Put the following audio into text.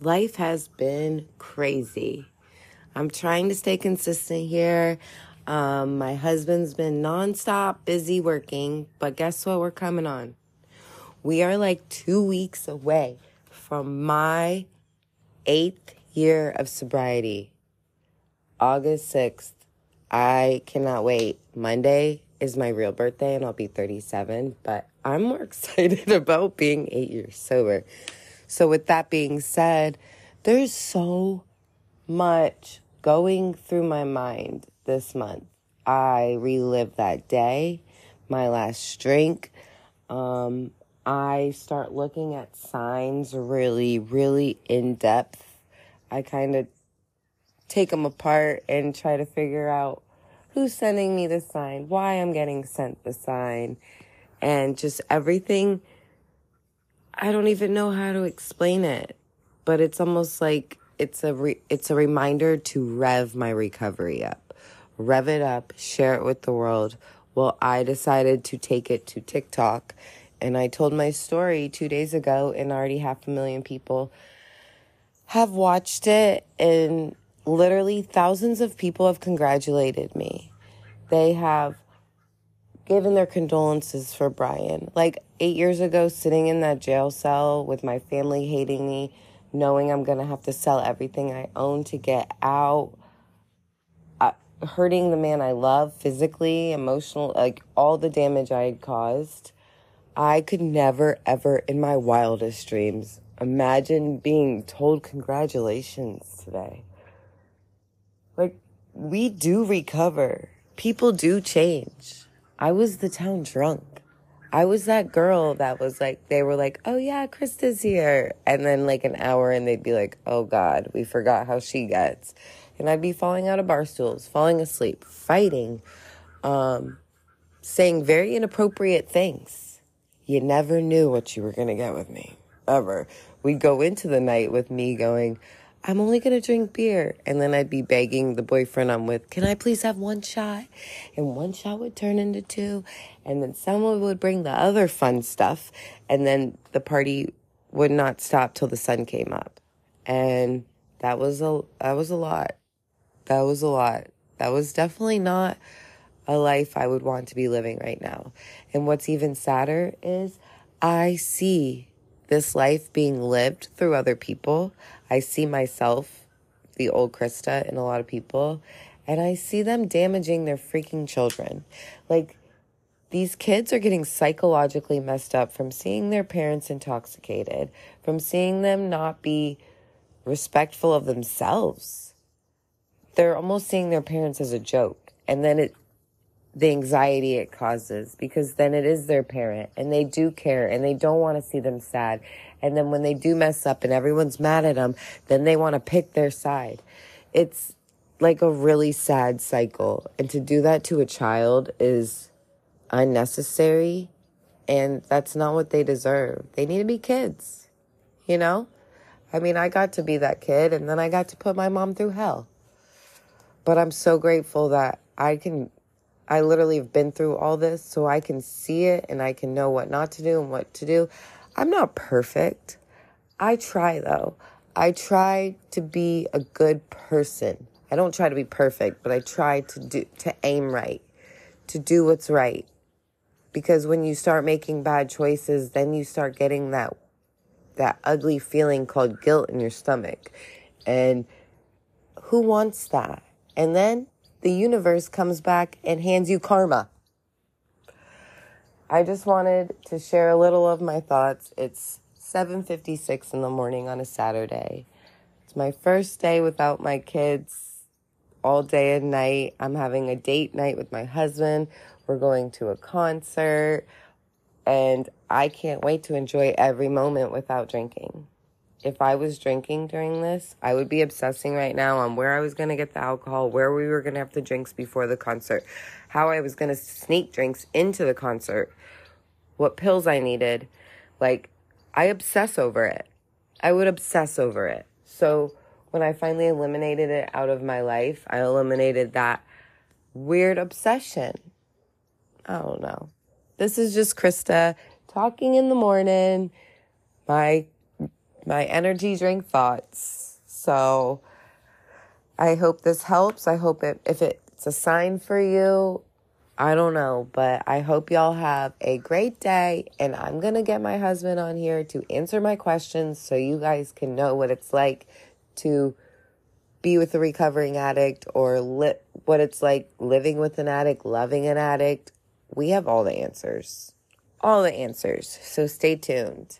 life has been crazy. I'm trying to stay consistent here. Um, my husband's been nonstop busy working, but guess what? We're coming on. We are like two weeks away from my eighth year of sobriety. August 6th. I cannot wait. Monday is my real birthday and I'll be 37, but I'm more excited about being eight years sober. So, with that being said, there's so much going through my mind this month. I relive that day, my last drink. Um, I start looking at signs really, really in depth. I kind of take them apart and try to figure out who's sending me the sign, why I'm getting sent the sign, and just everything. I don't even know how to explain it, but it's almost like it's a re- it's a reminder to rev my recovery up, rev it up, share it with the world. Well, I decided to take it to TikTok, and I told my story two days ago, and already half a million people have watched it, and literally thousands of people have congratulated me. They have given their condolences for Brian. Like eight years ago, sitting in that jail cell with my family hating me, knowing I'm to have to sell everything I own to get out, uh, hurting the man I love physically, emotional, like all the damage I had caused. I could never, ever in my wildest dreams imagine being told congratulations today. Like, we do recover. People do change. I was the town drunk. I was that girl that was like, they were like, oh yeah, Krista's here. And then like an hour and they'd be like, oh God, we forgot how she gets. And I'd be falling out of bar stools, falling asleep, fighting, um, saying very inappropriate things. You never knew what you were going to get with me, ever. We'd go into the night with me going, I'm only going to drink beer. And then I'd be begging the boyfriend I'm with, can I please have one shot? And one shot would turn into two. And then someone would bring the other fun stuff. And then the party would not stop till the sun came up. And that was a, that was a lot. That was a lot. That was definitely not a life I would want to be living right now. And what's even sadder is I see this life being lived through other people. I see myself, the old Krista, in a lot of people, and I see them damaging their freaking children. Like, these kids are getting psychologically messed up from seeing their parents intoxicated, from seeing them not be respectful of themselves. They're almost seeing their parents as a joke. And then it, the anxiety it causes because then it is their parent and they do care and they don't want to see them sad. And then when they do mess up and everyone's mad at them, then they want to pick their side. It's like a really sad cycle. And to do that to a child is unnecessary. And that's not what they deserve. They need to be kids, you know? I mean, I got to be that kid and then I got to put my mom through hell. But I'm so grateful that I can I literally have been through all this so I can see it and I can know what not to do and what to do. I'm not perfect. I try though. I try to be a good person. I don't try to be perfect, but I try to do to aim right, to do what's right. Because when you start making bad choices, then you start getting that that ugly feeling called guilt in your stomach. And who wants that? And then the universe comes back and hands you karma. I just wanted to share a little of my thoughts. It's 7:56 in the morning on a Saturday. It's my first day without my kids all day and night. I'm having a date night with my husband. We're going to a concert and I can't wait to enjoy every moment without drinking if I was drinking during this, I would be obsessing right now on where I was going to get the alcohol, where we were going to have the drinks before the concert, how I was going to sneak drinks into the concert, what pills I needed. Like, I obsess over it. I would obsess over it. So, when I finally eliminated it out of my life, I eliminated that weird obsession. I don't know. This is just Krista talking in the morning. My my energy drink thoughts. So I hope this helps. I hope it if it's a sign for you. I don't know, but I hope y'all have a great day. And I'm going to get my husband on here to answer my questions so you guys can know what it's like to be with a recovering addict or li- what it's like living with an addict, loving an addict. We have all the answers. All the answers. So stay tuned.